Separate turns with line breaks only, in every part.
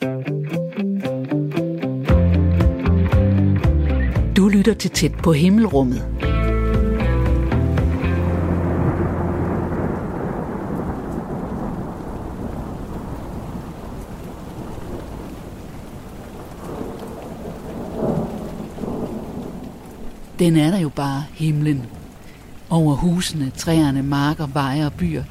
Du lytter til tæt på himmelrummet. Den er der jo bare himlen. Over husene, træerne, marker, veje og byer.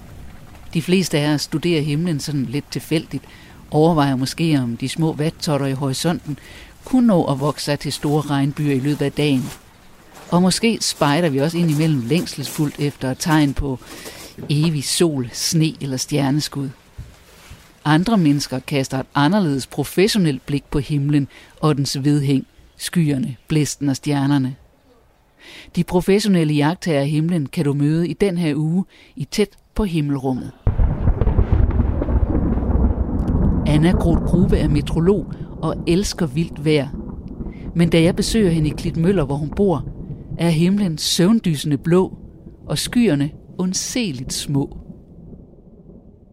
De fleste af os studerer himlen sådan lidt tilfældigt, overvejer måske om de små vattotter i horisonten kunne nå at vokse sig til store regnbyer i løbet af dagen. Og måske spejder vi også ind imellem længselsfuldt efter tegn på evig sol, sne eller stjerneskud. Andre mennesker kaster et anderledes professionelt blik på himlen og dens vedhæng, skyerne, blæsten og stjernerne. De professionelle jagttager af himlen kan du møde i den her uge i Tæt på himmelrummet. Anna Groth Grube er metrolog og elsker vildt vejr. Men da jeg besøger hende i Klitmøller, hvor hun bor, er himlen søvndysende blå og skyerne undseligt små.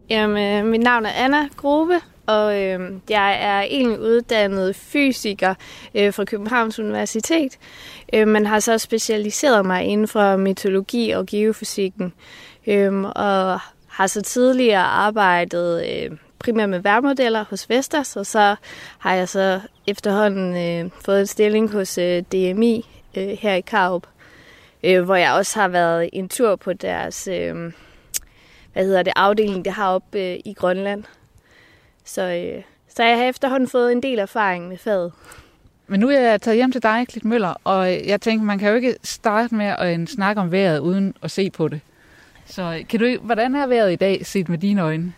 Jamen, øh, mit navn er Anna Grube, og øh, jeg er egentlig uddannet fysiker øh, fra Københavns Universitet, øh, men har så specialiseret mig inden for mytologi og geofysikken, øh, og har så tidligere arbejdet øh, primært med værmodeller hos Vestas, og så har jeg så efterhånden øh, fået en stilling hos øh, DMI øh, her i Karup, øh, hvor jeg også har været en tur på deres øh, hvad hedder det, afdeling, det har op øh, i Grønland. Så, øh, så jeg har efterhånden fået en del erfaring med faget.
Men nu er jeg taget hjem til dig, Klit Møller, og jeg tænker, man kan jo ikke starte med at øh, snakke om vejret uden at se på det. Så kan du, hvordan er vejret i dag, set med dine øjne?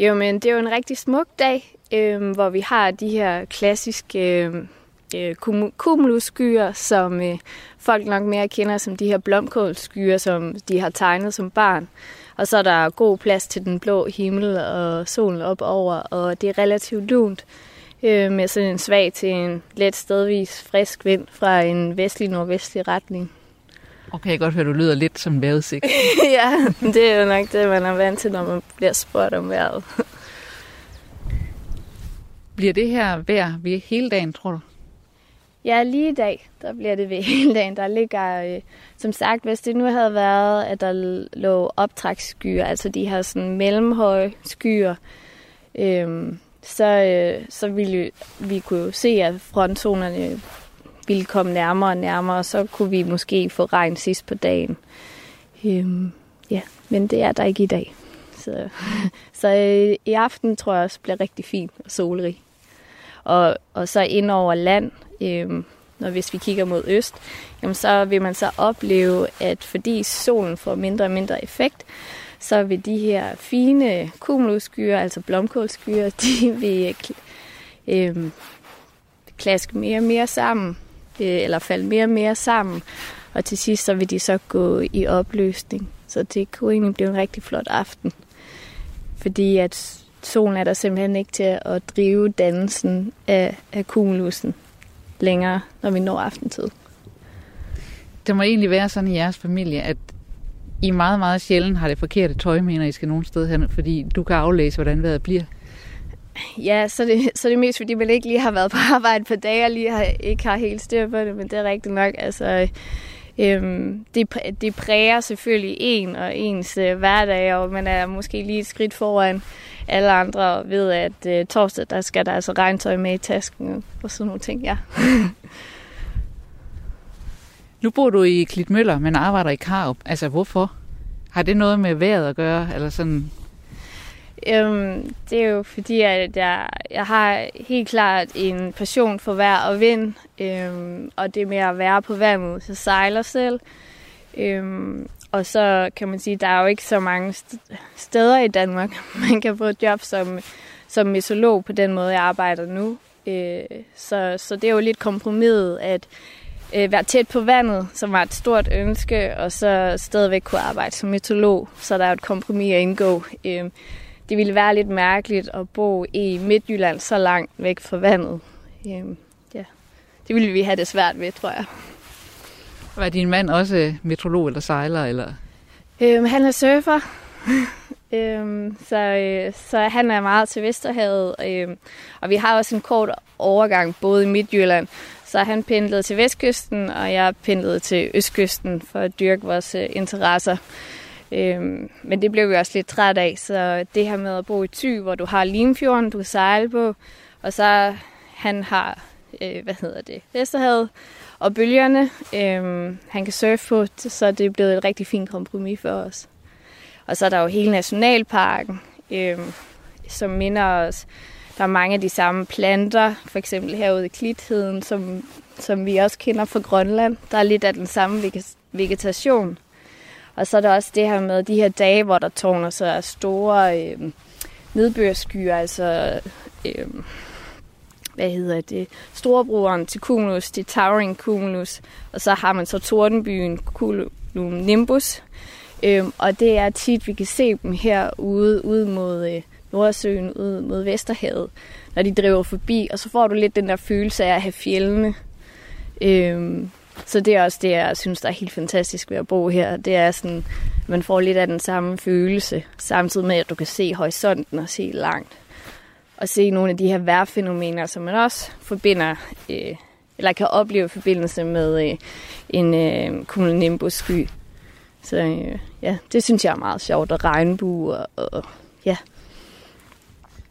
Jo, men det er jo en rigtig smuk dag, øh, hvor vi har de her klassiske øhm, øh, cumulusskyer, som øh, folk nok mere kender som de her blomkålskyer, som de har tegnet som barn. Og så er der god plads til den blå himmel og solen op over, og det er relativt lunt øh, med sådan en svag til en let stedvis frisk vind fra en vestlig-nordvestlig retning.
Okay, jeg kan godt høre, du lyder lidt som vejrudsigt.
ja, det er jo nok det, man er vant til, når man bliver spurgt om vejret.
bliver det her vejr ved hele dagen, tror du?
Ja, lige i dag, der bliver det ved hele dagen. Der ligger, øh, som sagt, hvis det nu havde været, at der lå optræksskyer, altså de her sådan mellemhøje skyer, øh, så, øh, så ville vi kunne se, at frontzonerne ville komme nærmere og nærmere, og så kunne vi måske få regn sidst på dagen. Øhm, ja, men det er der ikke i dag. Så, så øh, i aften tror jeg også bliver rigtig fint og solrig. Og, og så ind over land, øh, når hvis vi kigger mod øst, jamen så vil man så opleve, at fordi solen får mindre og mindre effekt, så vil de her fine cumulusskyer, altså blomkålskyer, de vil øh, øhm, klaske mere og mere sammen, Øh, eller falde mere og mere sammen, og til sidst så vil de så gå i opløsning. Så det kunne egentlig blive en rigtig flot aften. Fordi at solen er der simpelthen ikke til at drive dannelsen af, af kumulusen længere, når vi når aftentid.
Det må egentlig være sådan i jeres familie, at I meget, meget sjældent har det forkerte tøj med, når I skal nogen sted hen, fordi du kan aflæse, hvordan vejret bliver.
Ja, så det, så det er mest, fordi man ikke lige har været på arbejde på dage, og lige har, ikke har helt styr på det, men det er rigtigt nok. Altså, øhm, det, det præger selvfølgelig en og ens øh, hverdag, og man er måske lige et skridt foran alle andre ved, at øh, torsdag, der skal der altså regntøj med i tasken og sådan nogle ting, ja.
nu bor du i Klitmøller, men arbejder i Karup. Altså, hvorfor? Har det noget med vejret at gøre, eller sådan
Øhm, det er jo fordi, at jeg, jeg har helt klart en passion for vejr og vind, øhm, og det med at være på vandet, så sejler selv. Øhm, og så kan man sige, at der er jo ikke så mange steder i Danmark, man kan få et job som, som mesolog på den måde, jeg arbejder nu. Øh, så, så det er jo lidt kompromiset, at øh, være tæt på vandet, som var et stort ønske, og så stadigvæk kunne arbejde som meteorolog. Så der er jo et kompromis at indgå. Øh, det ville være lidt mærkeligt at bo i Midtjylland så langt væk fra vandet. Øhm, ja. Det ville vi have det svært ved, tror jeg.
Var din mand også metrolog eller sejler? Eller?
Øhm, han er surfer. Øhm, så, øh, så han er meget til Vesterhavet. Øh, og vi har også en kort overgang både i Midtjylland. Så han pendlede til vestkysten, og jeg pendlede til østkysten for at dyrke vores øh, interesser. Øhm, men det blev vi også lidt træt af, så det her med at bo i Thy, hvor du har Limfjorden, du kan sejle på, og så han har, øh, hvad hedder det, Vesterhavet og bølgerne, Øhm, han kan surfe på, så det er blevet et rigtig fint kompromis for os. Og så er der jo hele Nationalparken, øhm, som minder os, der er mange af de samme planter, for eksempel herude i Klitheden, som, som vi også kender fra Grønland. Der er lidt af den samme vegetation. Og så er der også det her med de her dage, hvor der tårner sig store øh, nedbørskyer, altså øh, hvad hedder det, storebroren til Cumulus, til Towering Cumulus, og så har man så Tordenbyen Cumulum Nimbus, øhm, og det er tit, vi kan se dem herude ude mod øh, Nordsøen, ud mod Vesterhavet, når de driver forbi, og så får du lidt den der følelse af at have fjellene. Øhm, så det er også det, jeg synes, der er helt fantastisk ved at bo her. Det er sådan, man får lidt af den samme følelse, samtidig med, at du kan se horisonten og se langt at se nogle af de her vejrfænomener, som man også forbinder, øh, eller kan opleve i forbindelse med øh, en øh, cumulonimbus-sky. Så øh, ja, det synes jeg er meget sjovt, og regnbue, og, og ja.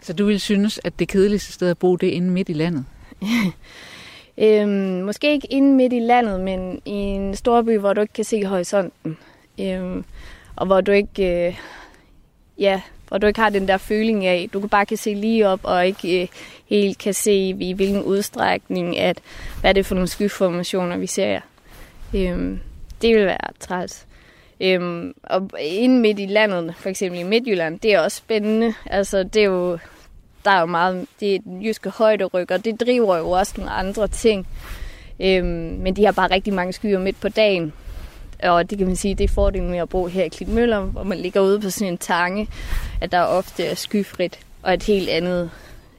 Så du vil synes, at det kedeligste sted at bo, det er inde midt i landet?
øhm, måske ikke inde midt i landet, men i en storby, hvor du ikke kan se horisonten. Øhm, og hvor du ikke øh, ja, hvor du ikke har den der føling af, du kan bare kan se lige op, og ikke øh, helt kan se, i hvilken udstrækning, at hvad er det for nogle skyformationer, vi ser. Øhm, det vil være træls. Øhm, og inde midt i landet, for eksempel i Midtjylland, det er også spændende. Altså, det er jo, der er jo meget, det er den jyske højderyk, og det driver jo også nogle andre ting. Øhm, men de har bare rigtig mange skyer midt på dagen. Og det kan man sige, det er fordelen med at bo her i Klitmøller, hvor man ligger ude på sådan en tange, at der ofte er skyfrit og et helt andet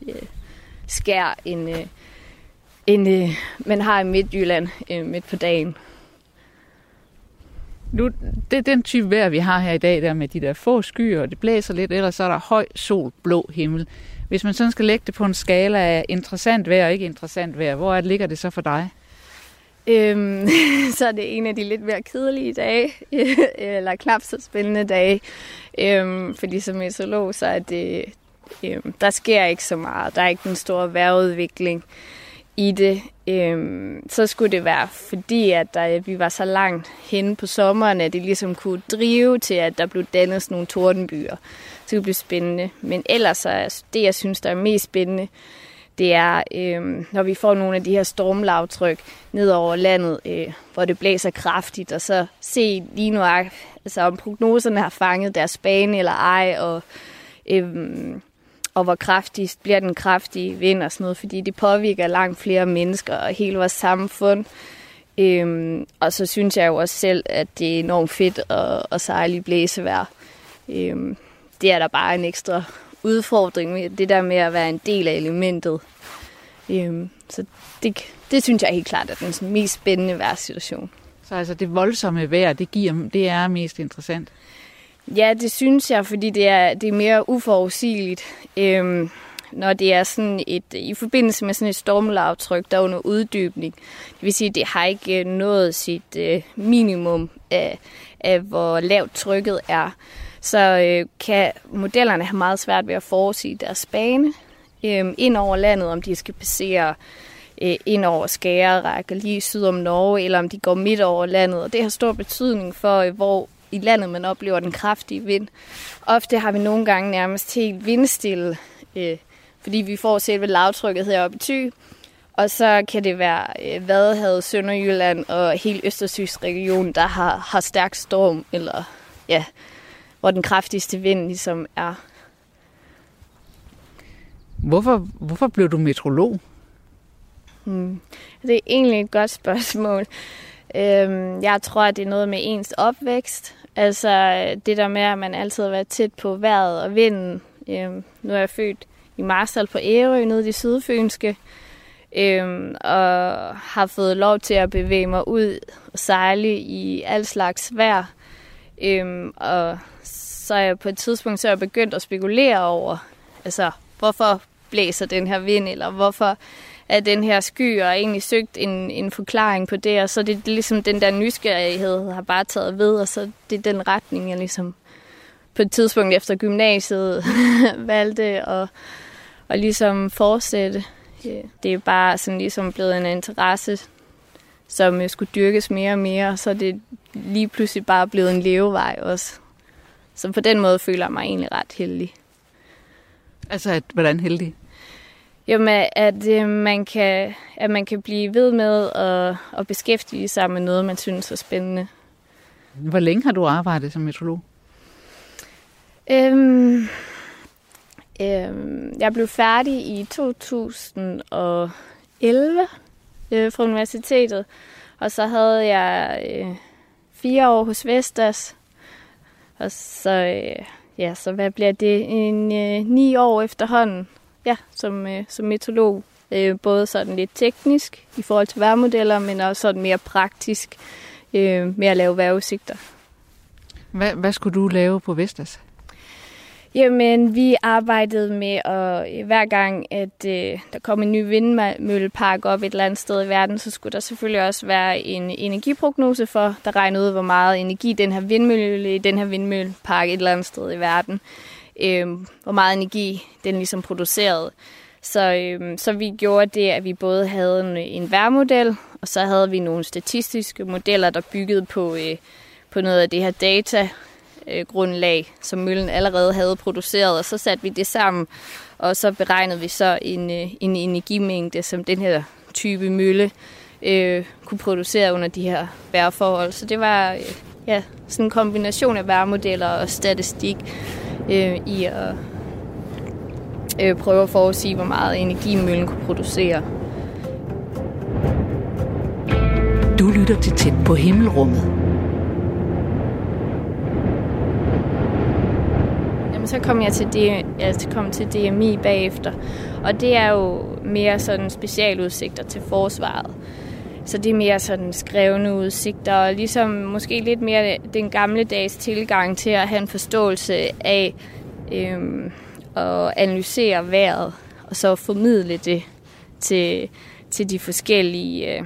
øh, skær, end, øh, end øh, man har i Midtjylland øh, midt på dagen.
Nu, det er den type vejr, vi har her i dag, der med de der få skyer, og det blæser lidt, ellers så er der høj sol, blå himmel. Hvis man sådan skal lægge det på en skala af interessant vejr og ikke interessant vejr, hvor ligger det så for dig?
Øhm, så er det en af de lidt mere kedelige dage, eller knap så spændende dage. Øhm, fordi som meteorolog, så er det, øhm, der sker ikke så meget. Der er ikke den store vejrudvikling i det. Øhm, så skulle det være, fordi at der, øh, vi var så langt henne på sommeren, at det ligesom kunne drive til, at der blev dannet sådan nogle tordenbyer. Så det blev spændende. Men ellers så det, jeg synes, der er mest spændende, det er, øh, når vi får nogle af de her stormlavtryk ned over landet, øh, hvor det blæser kraftigt, og så se lige nu, altså om prognoserne har fanget deres bane eller ej, og, øh, og hvor kraftigst bliver den kraftige vind og sådan noget, fordi det påvirker langt flere mennesker og hele vores samfund. Øhm, og så synes jeg jo også selv, at det er enormt fedt at, at sejle i blæsevejr. Øhm, det er der bare en ekstra udfordring med det der med at være en del af elementet. Øhm, så det, det synes jeg helt klart er den sådan, mest spændende værtssituation.
Så altså det voldsomme vejr, det, giver, det er mest interessant?
Ja, det synes jeg, fordi det er, det er mere uforudsigeligt. Øhm, når det er sådan et, i forbindelse med sådan et stormlavtryk, der er under uddybning. Det vil sige, at det har ikke øh, nået sit øh, minimum af, af, hvor lavt trykket er så øh, kan modellerne have meget svært ved at forudsige deres bane øh, ind over landet, om de skal passere øh, ind over skærerækker lige syd om Norge, eller om de går midt over landet. Og det har stor betydning for, øh, hvor i landet man oplever den kraftige vind. Ofte har vi nogle gange nærmest helt vindstille, øh, fordi vi får selve lavtrykket heroppe i Thy, og så kan det være øh, Vadehavet, Sønderjylland og hele Østersys region, der har, har stærk storm, eller ja, hvor den kraftigste vind ligesom er.
Hvorfor, hvorfor blev du metrolog?
Hmm. Det er egentlig et godt spørgsmål. Øhm, jeg tror, at det er noget med ens opvækst. Altså det der med, at man altid har været tæt på vejret og vinden. Øhm, nu er jeg født i Marstal på Ærø, nede i det sydfynske. Øhm, og har fået lov til at bevæge mig ud og sejle i al slags vejr. Øhm, og så er jeg på et tidspunkt så er jeg begyndt at spekulere over, altså, hvorfor blæser den her vind, eller hvorfor af den her sky, og egentlig søgt en, en forklaring på det, og så det, det ligesom den der nysgerrighed har bare taget ved, og så det er den retning, jeg ligesom på et tidspunkt efter gymnasiet valgte at, at ligesom fortsætte. Det er bare sådan ligesom blevet en interesse, som øh, skulle dyrkes mere og mere, så det lige pludselig bare blevet en levevej også. Så på den måde føler jeg mig egentlig ret heldig.
Altså, at, hvordan heldig?
Jamen, at, øh, man kan, at man kan blive ved med at, at beskæftige sig med noget, man synes er spændende.
Hvor længe har du arbejdet som meteorolog?
Øhm, øhm, jeg blev færdig i 2011 øh, fra universitetet, og så havde jeg øh, fire år hos Vestas, og så, øh, ja, så hvad bliver det? En øh, ni år efterhånden, ja, som, øh, som meteorolog. Øh, både sådan lidt teknisk i forhold til vejrmodeller, men også sådan mere praktisk øh, med at lave vejrudsigter.
Hvad, hvad skulle du lave på Vestas?
Jamen, vi arbejdede med, at hver gang, at øh, der kom en ny vindmøllepark op et eller andet sted i verden, så skulle der selvfølgelig også være en energiprognose for, der regnede ud, hvor meget energi den her vindmølle i den her vindmøllepark et eller andet sted i verden, øh, hvor meget energi den ligesom producerede. Så, øh, så vi gjorde det, at vi både havde en, en værmodel, og så havde vi nogle statistiske modeller, der byggede på, øh, på noget af det her data, øh, grundlag, som møllen allerede havde produceret, og så satte vi det sammen, og så beregnede vi så en, øh, en energimængde, som den her type mølle øh, kunne producere under de her vejrforhold. Så det var øh, ja, sådan en kombination af vejrmodeller og statistik øh, i at øh, prøve at forudsige, hvor meget energi møllen kunne producere.
Du lytter til tæt på himmelrummet
så kom jeg til, D- jeg kom til DMI bagefter. Og det er jo mere sådan specialudsigter til forsvaret. Så det er mere sådan skrevne udsigter, og ligesom måske lidt mere den gamle dags tilgang til at have en forståelse af øhm, at analysere vejret, og så formidle det til, til de forskellige, øh,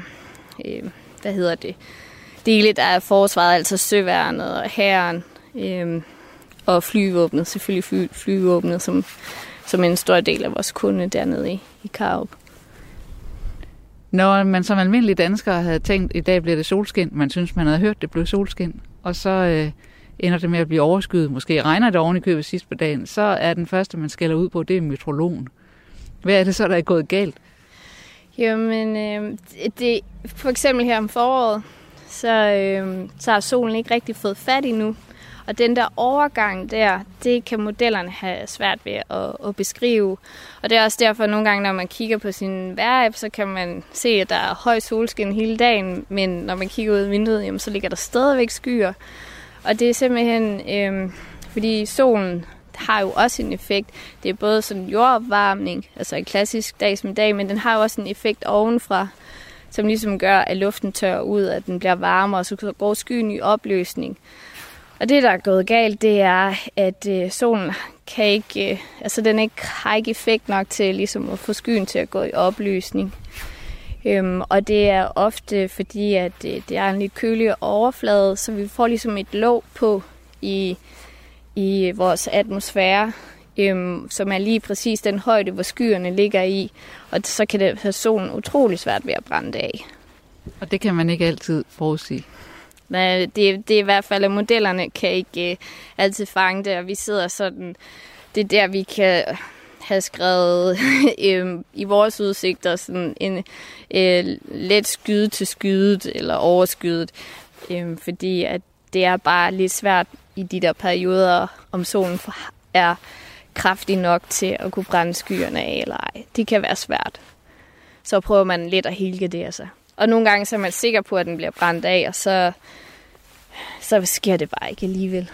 øh, hvad hedder det, dele, der er forsvaret, altså søværnet og hæren. Øh, og flyvåbnet, selvfølgelig fly, flyvåbnet, som, som en stor del af vores kunde dernede i, i Karup.
Når man som almindelig dansker havde tænkt, i dag bliver det solskin, man synes, man havde hørt, det blev solskin, og så øh, ender det med at blive overskyet, måske regner det oven i købet sidst på dagen, så er den første, man skælder ud på, det er metrologen. Hvad er det så, der er gået galt?
Jamen, øh, det, for eksempel her om foråret, så, øh, så har solen ikke rigtig fået fat endnu. Og den der overgang der, det kan modellerne have svært ved at, at beskrive. Og det er også derfor, at nogle gange, når man kigger på sin vejrapp, så kan man se, at der er høj solskin hele dagen, men når man kigger ud af vinduet, jamen, så ligger der stadigvæk skyer. Og det er simpelthen, øh, fordi solen har jo også en effekt. Det er både sådan jordopvarmning, altså en klassisk dag som dag, men den har jo også en effekt ovenfra, som ligesom gør, at luften tør ud, at den bliver varmere, og så går skyen i opløsning. Og det, der er gået galt, det er, at øh, solen kan ikke, øh, altså den ikke, har ikke effekt nok til ligesom at få skyen til at gå i opløsning. Øhm, og det er ofte fordi, at øh, det er en lidt kølig overflade, så vi får ligesom et låg på i, i vores atmosfære, øhm, som er lige præcis den højde, hvor skyerne ligger i. Og så kan det have solen utrolig svært ved at brænde af.
Og det kan man ikke altid forudsige.
Men det, det er i hvert fald, at modellerne kan ikke uh, altid fange det, og vi sidder sådan, det er der, vi kan have skrevet um, i vores udsigter sådan en uh, let skyde til skydet eller overskydet, um, øhm, fordi at det er bare lidt svært i de der perioder, om solen er kraftig nok til at kunne brænde skyerne af eller ej. Det kan være svært. Så prøver man lidt at helgardere sig. Og nogle gange så er man sikker på, at den bliver brændt af, og så, så sker det bare ikke alligevel.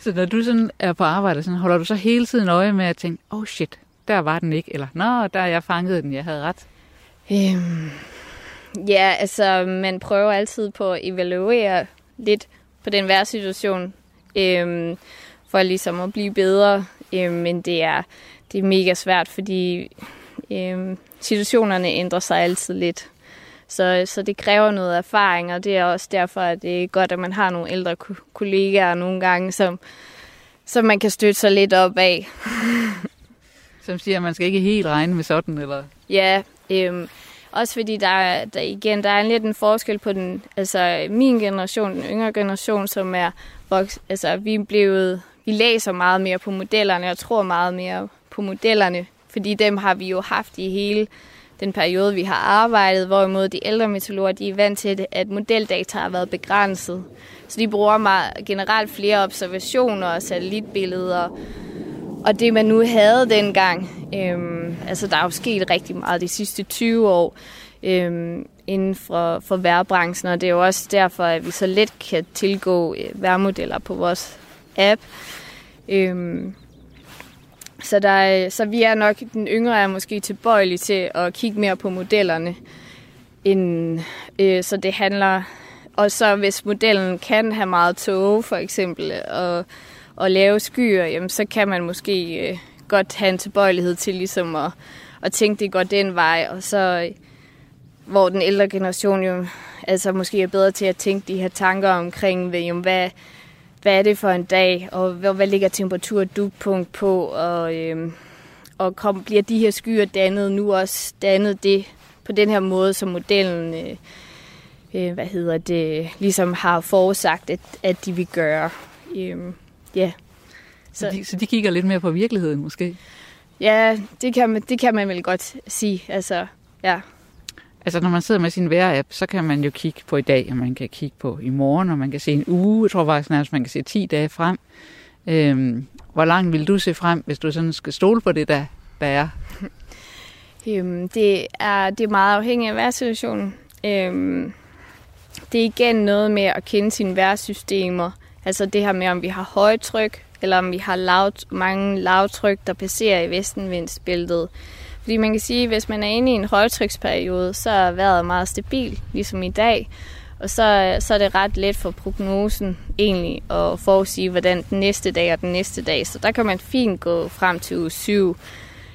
så når du sådan er på arbejde, sådan, holder du så hele tiden øje med at tænke, oh shit, der var den ikke, eller nå, der er jeg fanget den, jeg havde ret?
Øhm, ja, altså man prøver altid på at evaluere lidt på den situation, øhm, for ligesom at blive bedre. Øhm, men det er, det er mega svært, fordi øhm, situationerne ændrer sig altid lidt. Så, så det kræver noget erfaring, og det er også derfor, at det er godt, at man har nogle ældre kollegaer nogle gange, som, som man kan støtte sig lidt op af.
som siger, at man skal ikke helt regne med sådan, eller?
Ja, øhm, også fordi der, er, der igen, der er lidt en forskel på den, altså min generation, den yngre generation, som er vokset, altså vi er blevet, vi læser meget mere på modellerne, og tror meget mere på modellerne, fordi dem har vi jo haft i hele den periode, vi har arbejdet, hvorimod de ældre meteorologer de er vant til, at modeldata har været begrænset. Så de bruger meget, generelt flere observationer og satellitbilleder. Og det, man nu havde dengang, øhm, altså der er jo sket rigtig meget de sidste 20 år øhm, inden for, for værbranchen, og det er jo også derfor, at vi så let kan tilgå øh, værmodeller på vores app. Øhm, så, der, så vi er nok, den yngre er måske tilbøjelig til at kigge mere på modellerne, end, øh, så det handler, og så hvis modellen kan have meget tåge for eksempel, og, og lave skyer, jamen, så kan man måske øh, godt have en tilbøjelighed til ligesom at, at tænke, det går den vej, og så øh, hvor den ældre generation jo altså måske er bedre til at tænke de her tanker omkring, ved, jamen, hvad, hvad er det for en dag, og hvad, hvad ligger temperatur og dugpunkt på, og, øhm, og kom, bliver de her skyer dannet nu også dannet det på den her måde, som modellen øh, øh, hvad hedder det, ligesom har forudsagt, at, at de vil gøre. Øhm,
ja. Så, så, de, så de kigger lidt mere på virkeligheden måske?
Ja, det kan man, det kan man vel godt sige. Altså, ja.
Altså når man sidder med sin vejr-app, så kan man jo kigge på i dag, og man kan kigge på i morgen, og man kan se en uge. Jeg tror faktisk nærmest, man kan se 10 dage frem. Øhm, hvor langt vil du se frem, hvis du sådan skal stole på det, der, der er?
Øhm, det, er, det er meget afhængigt af vejrsituationen. Øhm, det er igen noget med at kende sine vejrsystemer. Altså det her med, om vi har højtryk, eller om vi har lavt, mange lavtryk, der passerer i vestenvindsbæltet. Fordi man kan sige, at hvis man er inde i en højtryksperiode, så er vejret meget stabil, ligesom i dag. Og så, så er det ret let for prognosen egentlig at forudsige, hvordan den næste dag og den næste dag. Så der kan man fint gå frem til uge 7,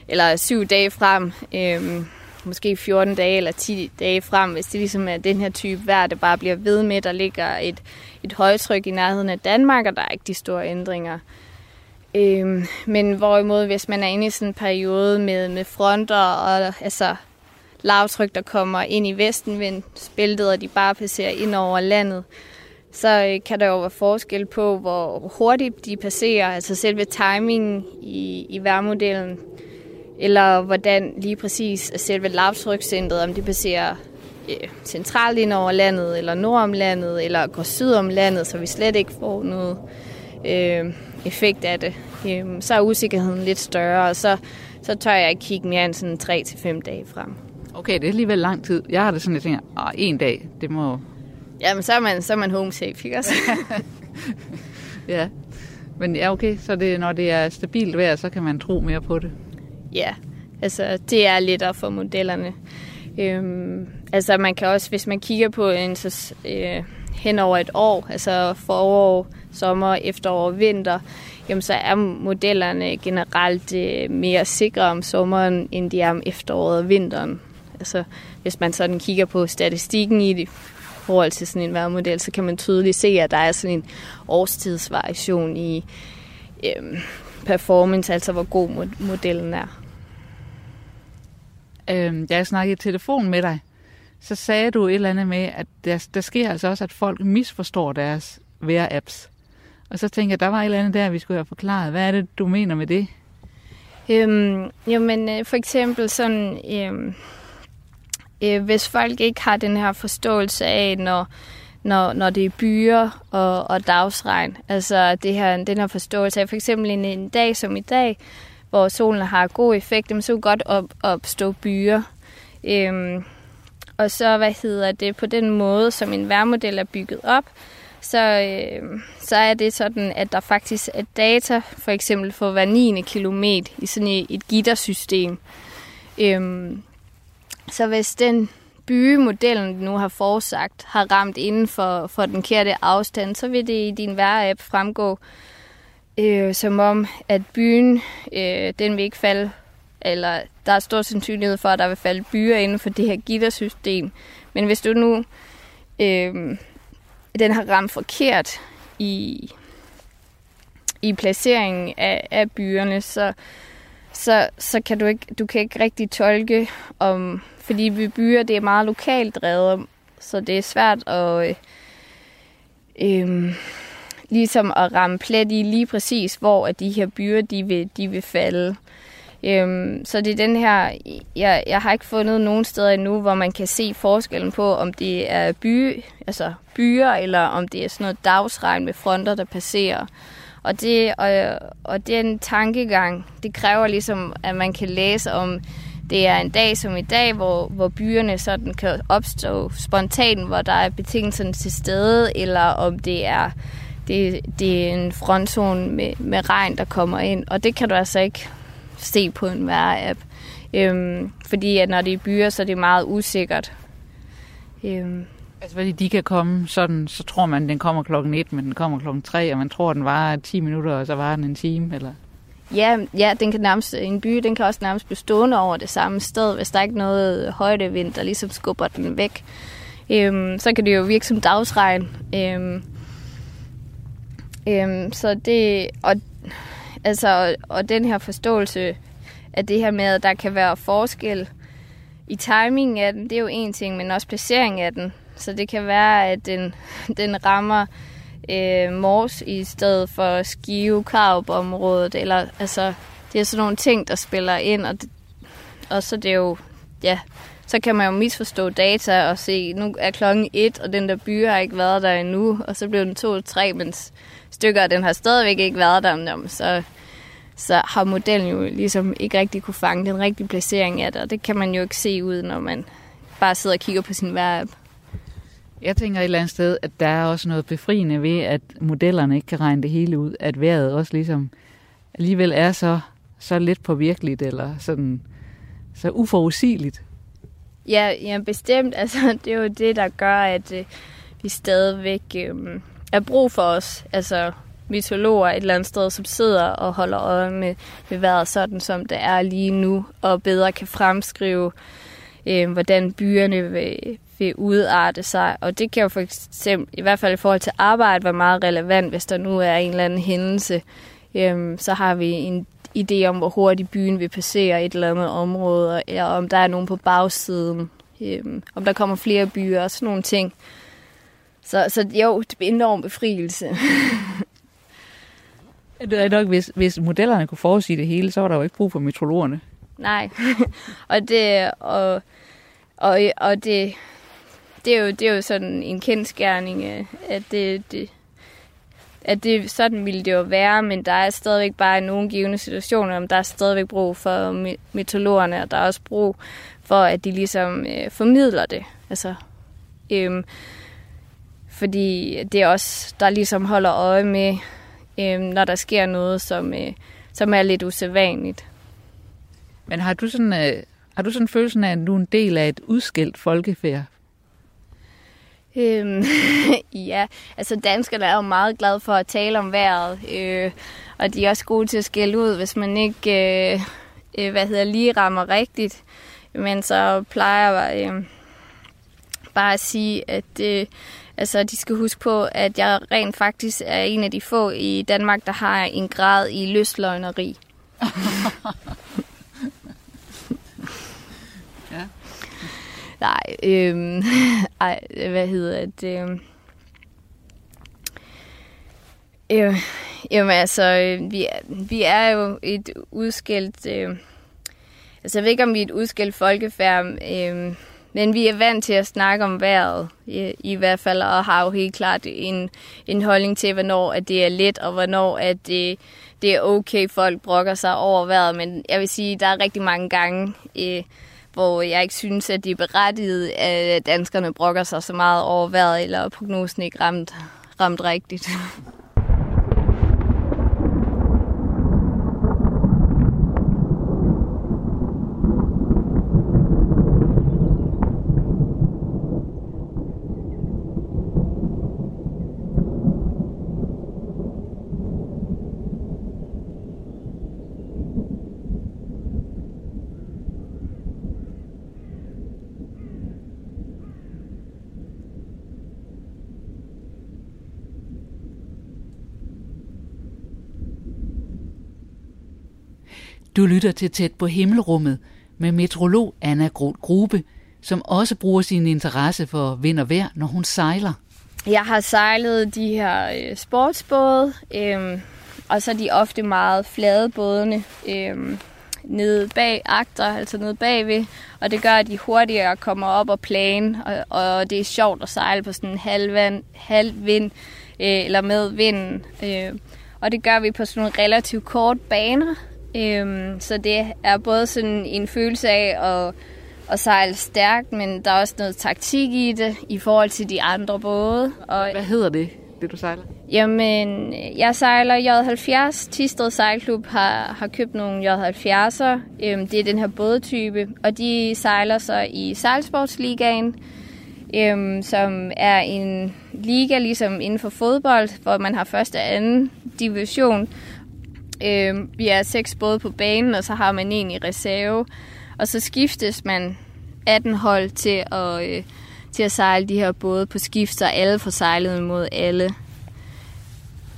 eller 7 dage frem, øhm, måske 14 dage eller 10 dage frem, hvis det ligesom er den her type vejr, der bare bliver ved med. Der ligger et, et højtryk i nærheden af Danmark, og der er ikke de store ændringer. Øhm, men hvorimod, hvis man er inde i sådan en periode med, med fronter og altså lavtryk, der kommer ind i vestenvindsbæltet, og de bare passerer ind over landet, så øh, kan der jo være forskel på, hvor hurtigt de passerer, altså selve timingen i, i værmodellen, eller hvordan lige præcis selve lavtrykscentret, om det passerer øh, centralt ind over landet, eller nord om landet, eller går syd om landet, så vi slet ikke får noget øh, effekt af det, øh, så er usikkerheden lidt større, og så, så tør jeg ikke kigge mere end sådan 3-5 dage frem.
Okay, det er alligevel lang tid. Jeg har det sådan, at jeg tænker, åh, en dag, det må...
Jamen, så er man, så er man home safe, ikke også?
ja, men ja, okay, så det, når det er stabilt vejr, så kan man tro mere på det.
Ja, altså det er lettere for modellerne. Øhm, altså man kan også, hvis man kigger på en så, øh, hen over et år, altså forår, sommer, efterår og vinter, jamen så er modellerne generelt øh, mere sikre om sommeren, end de er om efteråret og vinteren. Altså, hvis man sådan kigger på statistikken i det, forhold til sådan en vejrmodel, så kan man tydeligt se, at der er sådan en årstidsvariation i øhm, performance, altså hvor god modellen er.
Øhm, da jeg snakkede i telefon med dig, så sagde du et eller andet med, at der, der sker altså også, at folk misforstår deres vejr-apps. Og så tænker jeg, der var et eller andet der, vi skulle have forklaret. Hvad er det, du mener med det?
Øhm, jamen, øh, for eksempel sådan, øhm, øh, hvis folk ikke har den her forståelse af, når, når, når det er byer og, og dagsregn, altså det her, den her forståelse af for eksempel en, en dag som i dag, hvor solen har god effekt, så kan godt op, opstå byer. Øhm, og så, hvad hedder det, på den måde, som en værmodel er bygget op, så, øh, så er det sådan, at der faktisk er data, for eksempel for hver 9. kilometer i sådan et, et gittersystem. Øhm, så hvis den bygemodellen, du nu har forsagt, har ramt inden for, for den kærte afstand, så vil det i din vejr-app fremgå, øh, som om, at byen, øh, den vil ikke falde, eller der er stor sandsynlighed for, at der vil falde byer inden for det her gittersystem. Men hvis du nu, øh, den har ramt forkert i, i placeringen af, af byerne, så, så, så kan du ikke, du kan ikke rigtig tolke om, fordi vi byer, det er meget lokalt drevet, så det er svært at, øh, øh, ligesom at ramme plet i lige præcis, hvor at de her byer, de vil, de vil falde. Øhm, så det er den her, jeg, jeg har ikke fundet nogen steder endnu, hvor man kan se forskellen på, om det er by, altså byer, eller om det er sådan noget dagsregn med fronter, der passerer. Og, det, og, og den tankegang, det kræver ligesom, at man kan læse om, det er en dag som i dag, hvor, hvor byerne sådan kan opstå spontant, hvor der er betingelserne til stede, eller om det er, det, det er en frontzone med, med regn, der kommer ind. Og det kan du altså ikke se på en vejr-app. Øhm, fordi at når det er byer, så er det meget usikkert.
Øhm. Altså fordi de kan komme sådan, så tror man, at den kommer klokken 1, men den kommer klokken 3, og man tror, den var 10 minutter, og så var den en time, eller?
Ja, ja, den kan nærmest, en by den kan også nærmest blive stående over det samme sted, hvis der ikke er noget højdevind, der ligesom skubber den væk. Øhm, så kan det jo virke som dagsregn. Øhm, øhm, så det, og, altså, og den her forståelse af det her med, at der kan være forskel i timingen af den, det er jo en ting, men også placering af den. Så det kan være, at den, den rammer øh, Mors i stedet for Skive Karup området eller altså det er sådan nogle ting der spiller ind og det, og så det er jo ja så kan man jo misforstå data og se nu er klokken 1 og den der by har ikke været der endnu og så bliver den 2 3 mens stykker den har stadigvæk ikke været der så så har modellen jo ligesom ikke rigtig kunne fange den rigtige placering af det, og det kan man jo ikke se ud, når man bare sidder og kigger på sin vejr
jeg tænker et eller andet sted, at der er også noget befriende ved, at modellerne ikke kan regne det hele ud. At vejret også ligesom alligevel er så, så lidt påvirkeligt, eller sådan så uforudsigeligt.
Ja, ja, bestemt. Altså, det er jo det, der gør, at øh, vi stadigvæk øh, er brug for os. Altså, mytologer et eller andet sted, som sidder og holder øje med, med vejret sådan, som det er lige nu, og bedre kan fremskrive, øh, hvordan byerne vil, vil udarte sig. Og det kan jo for eksempel, i hvert fald i forhold til arbejde, være meget relevant, hvis der nu er en eller anden hændelse. Øh, så har vi en idé om, hvor hurtigt byen vil passere et eller andet område, og om der er nogen på bagsiden, øh, om der kommer flere byer og sådan nogle ting. Så, så jo, det er enorm befrielse.
det er nok, hvis, hvis modellerne kunne forudsige det hele, så var der jo ikke brug for metrologerne.
Nej, og det, og, og, og det, det er jo, det er jo sådan en kendskærning, at det, det, at det, sådan ville det jo være, men der er stadigvæk bare nogle givende situationer, om der er stadigvæk brug for metodologerne, og der er også brug for, at de ligesom øh, formidler det. Altså, øhm, fordi det er også, der ligesom holder øje med, øhm, når der sker noget, som, øh, som er lidt usædvanligt.
Men har du sådan, øh, har du sådan følelsen af, at du er en del af et udskilt folkefærd?
Øhm, ja, altså danskerne er jo meget glade for at tale om vejret, øh, og de er også gode til at skælde ud, hvis man ikke øh, øh, hvad hedder, lige rammer rigtigt. Men så plejer jeg øh, bare at sige, at øh, altså, de skal huske på, at jeg rent faktisk er en af de få i Danmark, der har en grad i løsløgneri. Nej, øhm, ej, hvad hedder det? Øhm, øh, jamen altså, vi, vi er jo et udskilt... Øh, altså, jeg ved ikke, om vi er et udskilt folkefærd, øh, men vi er vant til at snakke om vejret, i, i hvert fald, og har jo helt klart en, en holdning til, hvornår at det er let, og hvornår at det, det er okay, folk brokker sig over vejret. Men jeg vil sige, der er rigtig mange gange... Øh, hvor jeg ikke synes, at det er berettiget, at danskerne brokker sig så meget over vejret, eller prognosen ikke ramt, ramt rigtigt.
Du lytter til tæt på himmelrummet med metrolog Anna Groth Grube, som også bruger sin interesse for vind og vejr, når hun sejler.
Jeg har sejlet de her øh, sportsbåde, øh, og så er de ofte meget flade bådene øh, nede bag agter, altså nede bagved, og det gør, at de hurtigere kommer op og plane, og, og det er sjovt at sejle på sådan en halv, halv vind, øh, eller med vinden. Øh, og det gør vi på sådan nogle relativt kort baner, øh, så det er både sådan en følelse af at at sejle stærkt, men der er også noget taktik i det i forhold til de andre både.
Og, Hvad hedder det, det du sejler?
Jamen, jeg sejler J70. Tisted Sejlklub har, har købt nogle J70'er. Øhm, det er den her bådetype, og de sejler så i Sejlsportsligaen, øhm, som er en liga ligesom inden for fodbold, hvor man har første og anden division. Øh, vi er seks både på banen, og så har man en i reserve. Og så skiftes man 18 hold til at, øh, til at sejle de her både på skift, så alle får sejlet mod alle.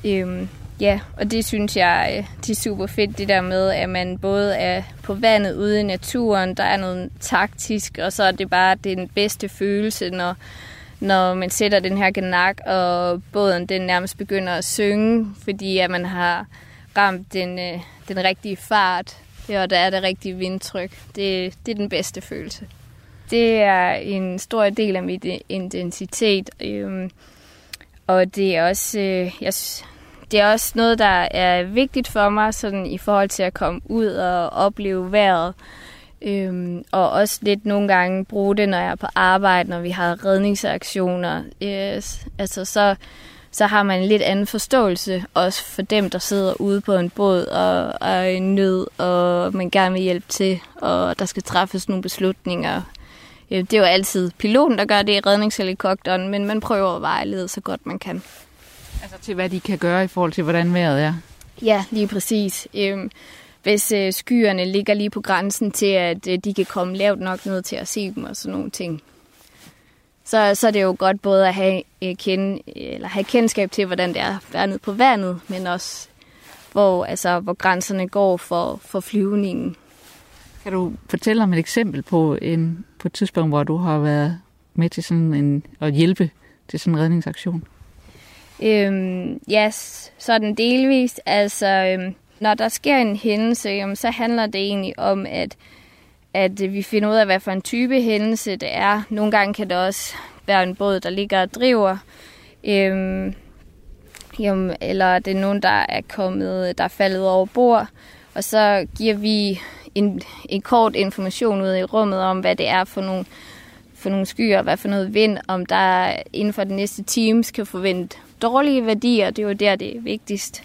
Øh, ja, og det synes jeg øh, det er super fedt, det der med, at man både er på vandet ude i naturen, der er noget taktisk, og så er det bare den bedste følelse, når, når man sætter den her genak, og båden den nærmest begynder at synge, fordi at man har ramt den, øh, den rigtige fart. Ja, og der er det rigtige vindtryk. Det, det er den bedste følelse. Det er en stor del af mit identitet, øh, øhm, og det er også, øh, jeg, det er også noget, der er vigtigt for mig sådan i forhold til at komme ud og opleve vejret. Øhm, og også lidt nogle gange bruge det, når jeg er på arbejde, når vi har redningsaktioner. Yes, altså så så har man en lidt anden forståelse, også for dem, der sidder ude på en båd og, og er i nød, og man gerne vil hjælpe til, og der skal træffes nogle beslutninger. Det er jo altid piloten, der gør det i redningshelikopteren, men man prøver at vejlede så godt man kan.
Altså til hvad de kan gøre i forhold til, hvordan vejret er?
Ja, lige præcis. Øhm, hvis øh, skyerne ligger lige på grænsen til, at øh, de kan komme lavt nok ned til at se dem og sådan nogle ting, så, så er det jo godt både at have, øh, kende, eller have kendskab til, hvordan det er at være nede på vandet, men også hvor, altså, hvor grænserne går for, for flyvningen.
Kan du fortælle om et eksempel på, en, på et tidspunkt, hvor du har været med til sådan en, at hjælpe til sådan en redningsaktion?
Øhm, ja, yes, sådan delvist. Altså, øhm, når der sker en hændelse, jamen, så handler det egentlig om, at at øh, vi finder ud af, hvad for en type hændelse det er. Nogle gange kan det også være en båd, der ligger og driver. Øhm, jamen, eller det er nogen, der er kommet, øh, der er faldet over bord. Og så giver vi en, en kort information ud i rummet om, hvad det er for nogle, for nogle skyer, hvad for noget vind, om der inden for den næste times kan forvente dårlige værdier. Det er jo der, det er vigtigst.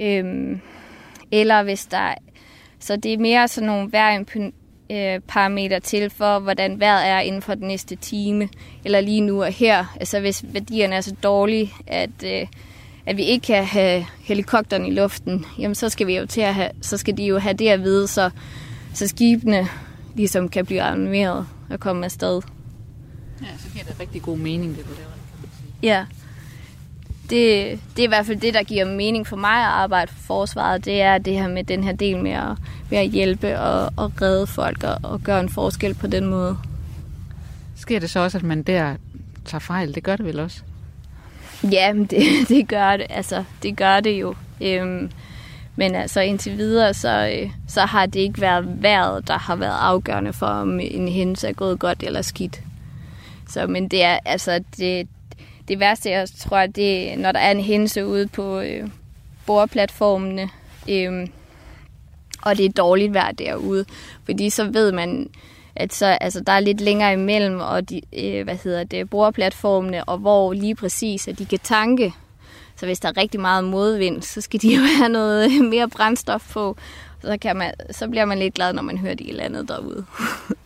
Øhm, eller hvis der så det er mere sådan nogle vejr øh, parameter til for, hvordan vejret er inden for den næste time, eller lige nu og her. Altså hvis værdierne er så dårlige, at, øh, at vi ikke kan have helikopteren i luften, jamen så skal vi jo til at have, så skal de jo have det at vide, så, så skibene ligesom kan blive animeret og komme afsted.
Ja, så giver det rigtig god mening, det du laver.
Ja det, det er i hvert fald det, der giver mening for mig at arbejde for forsvaret. Det er det her med den her del med at, med at hjælpe og, og redde folk og, og gøre en forskel på den måde.
Sker det så også, at man der tager fejl? Det gør det vel også?
Ja, det, det gør det. Altså, det gør det jo. Øhm, men altså indtil videre, så, øh, så har det ikke været vejret, der har været afgørende for, om en hændelse er gået godt eller skidt. Så, men det er, altså, det, det værste, jeg tror, det er, når der er en hændelse ude på øh, boreplatformene, øh, og det er dårligt vejr derude. Fordi så ved man, at så, altså, der er lidt længere imellem, og de, øh, hvad hedder det, boreplatformene, og hvor lige præcis, at de kan tanke. Så hvis der er rigtig meget modvind, så skal de jo have noget mere brændstof på. Så, kan man, så bliver man lidt glad, når man hører det eller andet derude.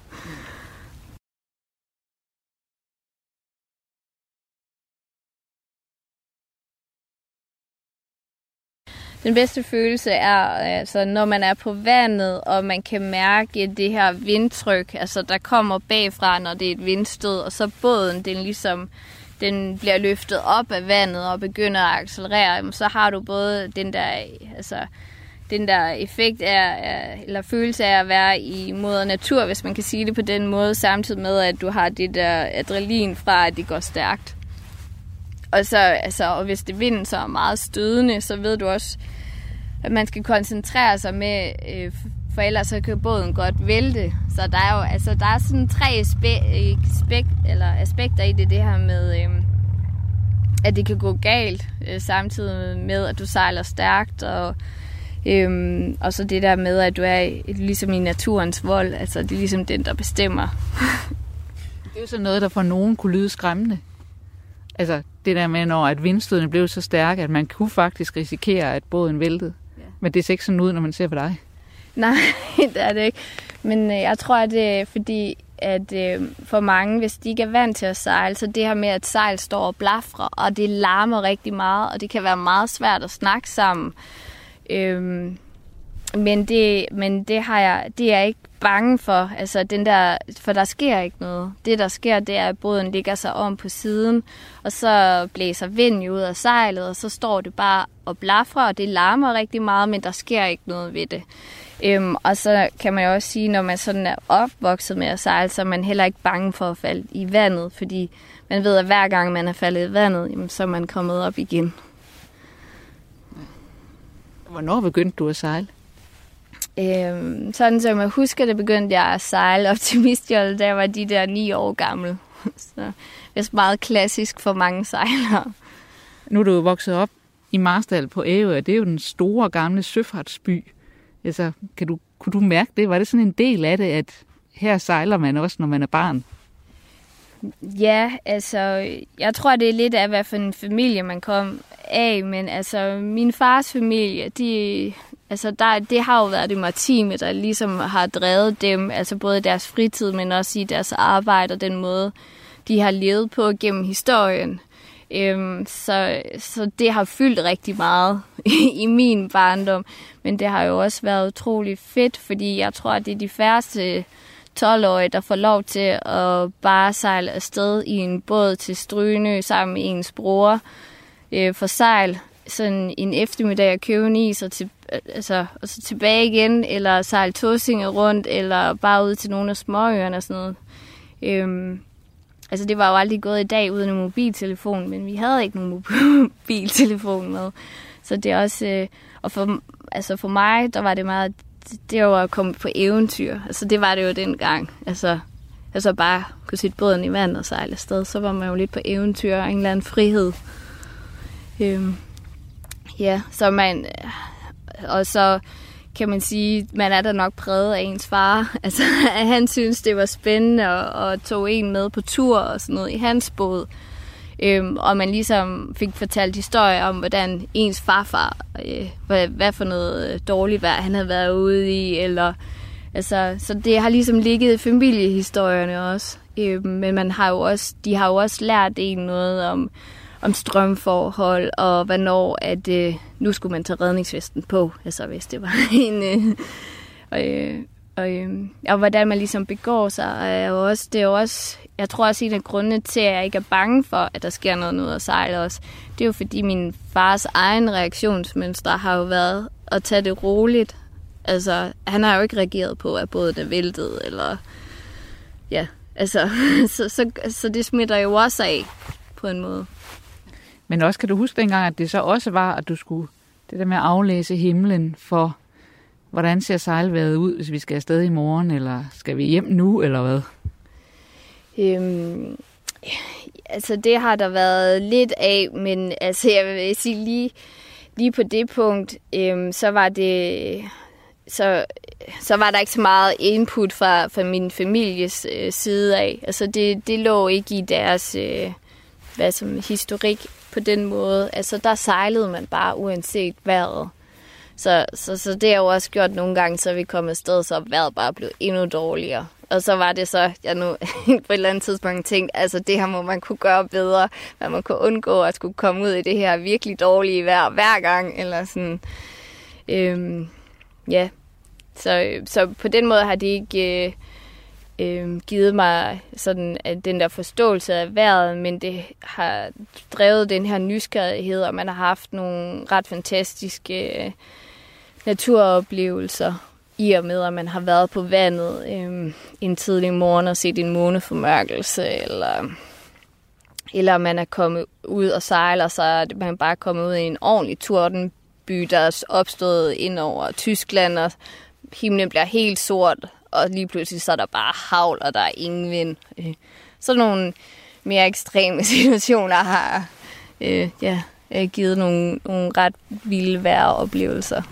Den bedste følelse er, altså, når man er på vandet, og man kan mærke det her vindtryk, altså der kommer bagfra, når det er et vindstød, og så båden, den ligesom den bliver løftet op af vandet og begynder at accelerere, så har du både den der, altså, den der effekt er, eller følelse af at være i moder natur, hvis man kan sige det på den måde, samtidig med, at du har det der adrenalin fra, at det går stærkt. Og så, altså, og hvis det vinden så er meget stødende, så ved du også, at man skal koncentrere sig med, øh, for ellers så kan båden godt vælte. Så der er jo, altså, der er sådan tre aspekt, øh, eller aspekter i det, det her med, øh, at det kan gå galt, øh, samtidig med, at du sejler stærkt, og Øhm, og så det der med, at du er ligesom i naturens vold, altså det er ligesom den, der bestemmer.
det er jo sådan noget, der for nogen kunne lyde skræmmende. Altså det der med, når at vindstødene blev så stærke, at man kunne faktisk risikere, at båden væltede. Ja. Men det ser ikke sådan ud, når man ser på dig.
Nej, det er det ikke. Men øh, jeg tror, at det er fordi, at øh, for mange, hvis de ikke er vant til at sejle, så det her med, at sejl står og blafrer, og det larmer rigtig meget, og det kan være meget svært at snakke sammen. Øhm, men det, men det har jeg, det er jeg ikke bange for. Altså den der, for der sker ikke noget. Det der sker, det er, at båden ligger sig om på siden, og så blæser vinden ud af sejlet, og så står det bare og blafrer, og det larmer rigtig meget, men der sker ikke noget ved det. Øhm, og så kan man jo også sige, når man sådan er opvokset med at sejle, så er man heller ikke bange for at falde i vandet, fordi man ved, at hver gang man er faldet i vandet, jamen, så er man kommet op igen.
Hvornår begyndte du at sejle?
Øhm, sådan som jeg husker det, begyndte jeg at sejle optimistjolle, da jeg var de der ni år gammel. Så det er meget klassisk for mange sejlere.
Nu er du vokset op i Marstal på Ærø, det er jo den store gamle søfartsby. Altså, kan du, kunne du mærke det? Var det sådan en del af det, at her sejler man også, når man er barn?
Ja, altså, jeg tror, det er lidt af, hvad for en familie man kom af, men altså, min fars familie, de, altså, der, det har jo været det maritime, der ligesom har drevet dem, altså både i deres fritid, men også i deres arbejde og den måde, de har levet på gennem historien. Øhm, så, så det har fyldt rigtig meget i min barndom, men det har jo også været utrolig fedt, fordi jeg tror, at det er de færreste 12-årige, der får lov til at bare sejle afsted i en båd til Strynø sammen med ens bror øh, for sejl sådan en eftermiddag at købe en is og, til, altså, og så tilbage igen, eller sejle Tåsinge rundt, eller bare ud til nogle af småøerne og sådan noget. Øhm, altså det var jo aldrig gået i dag uden en mobiltelefon, men vi havde ikke nogen mobiltelefon med. Så det er også, øh, og for, altså for mig, der var det meget det var at komme på eventyr. Altså, det var det jo dengang. Altså, altså bare kunne sætte båden i vand og sejle afsted, så var man jo lidt på eventyr og en eller anden frihed. Øhm, ja, så man... Og så kan man sige, man er da nok præget af ens far. Altså, han synes, det var spændende og, og tog en med på tur og sådan noget i hans båd. Øhm, og man ligesom fik fortalt historier om, hvordan ens farfar, øh, hvad, hvad for noget øh, dårligt vejr han havde været ude i, eller altså, så det har ligesom ligget i familiehistorierne også. Øhm, men man har jo også, de har jo også lært en noget om, om strømforhold, og hvornår at øh, nu skulle man tage redningsvesten på, altså hvis det var en... Øh, øh, og, øh, og hvordan man ligesom begår sig, er jo også, det er jo også jeg tror også, en af grundene til, at jeg ikke er bange for, at der sker noget ud at sejle også, det er jo fordi min fars egen reaktionsmønster har jo været at tage det roligt. Altså, han har jo ikke reageret på, at både det væltede, eller... Ja, altså, så, så, så det smitter jo også af, på en måde.
Men også kan du huske dengang, at det så også var, at du skulle det der med at aflæse himlen for, hvordan ser sejlværet ud, hvis vi skal afsted i morgen, eller skal vi hjem nu, eller hvad?
Øhm, altså det har der været lidt af, men altså jeg vil sige lige, lige på det punkt, øhm, så var det så, så var der ikke så meget input fra, fra min families øh, side af. Altså det, det lå ikke i deres øh, hvad som, historik på den måde. Altså der sejlede man bare uanset vejret. Så, så, så det har jo også gjort nogle gange, så vi kom afsted, så vejret bare blev endnu dårligere. Og så var det så, jeg nu på et eller andet tidspunkt tænkte, altså det her må man kunne gøre bedre. Man må kunne undgå at skulle komme ud i det her virkelig dårlige vejr hver gang. Eller sådan. Øhm, ja, så, så på den måde har det ikke øh, øh, givet mig sådan at den der forståelse af vejret, men det har drevet den her nysgerrighed, og man har haft nogle ret fantastiske øh, naturoplevelser i og med, at man har været på vandet øh, en tidlig morgen og set en måneformørkelse, eller, eller man er kommet ud og sejler, så er man bare kommet ud i en ordentlig tordenby, der er opstået ind over Tyskland, og himlen bliver helt sort, og lige pludselig så er der bare havl, og der er ingen vind. Øh, så nogle mere ekstreme situationer har øh, ja, givet nogle, nogle ret vilde vejroplevelser.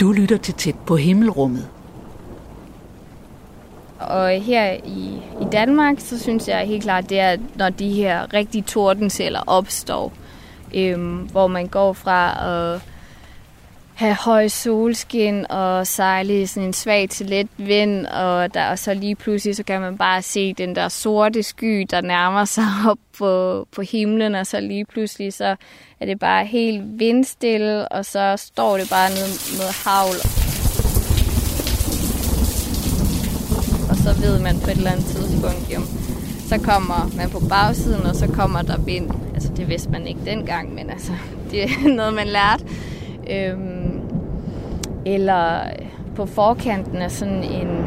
Du lytter til tæt på himmelrummet.
Og her i, i Danmark, så synes jeg helt klart, det er, når de her rigtige tordenceller opstår, øhm, hvor man går fra at have høj solskin og sejle i sådan en svag til let vind, og, der, og så lige pludselig, så kan man bare se den der sorte sky, der nærmer sig op på, på himlen, og så lige pludselig, så er det bare helt vindstille, og så står det bare ned med havl. Og så ved man på et eller andet tidspunkt, jo, så kommer man på bagsiden, og så kommer der vind. Altså det vidste man ikke dengang, men altså, det er noget, man lærte. Øhm, eller på forkanten af sådan en,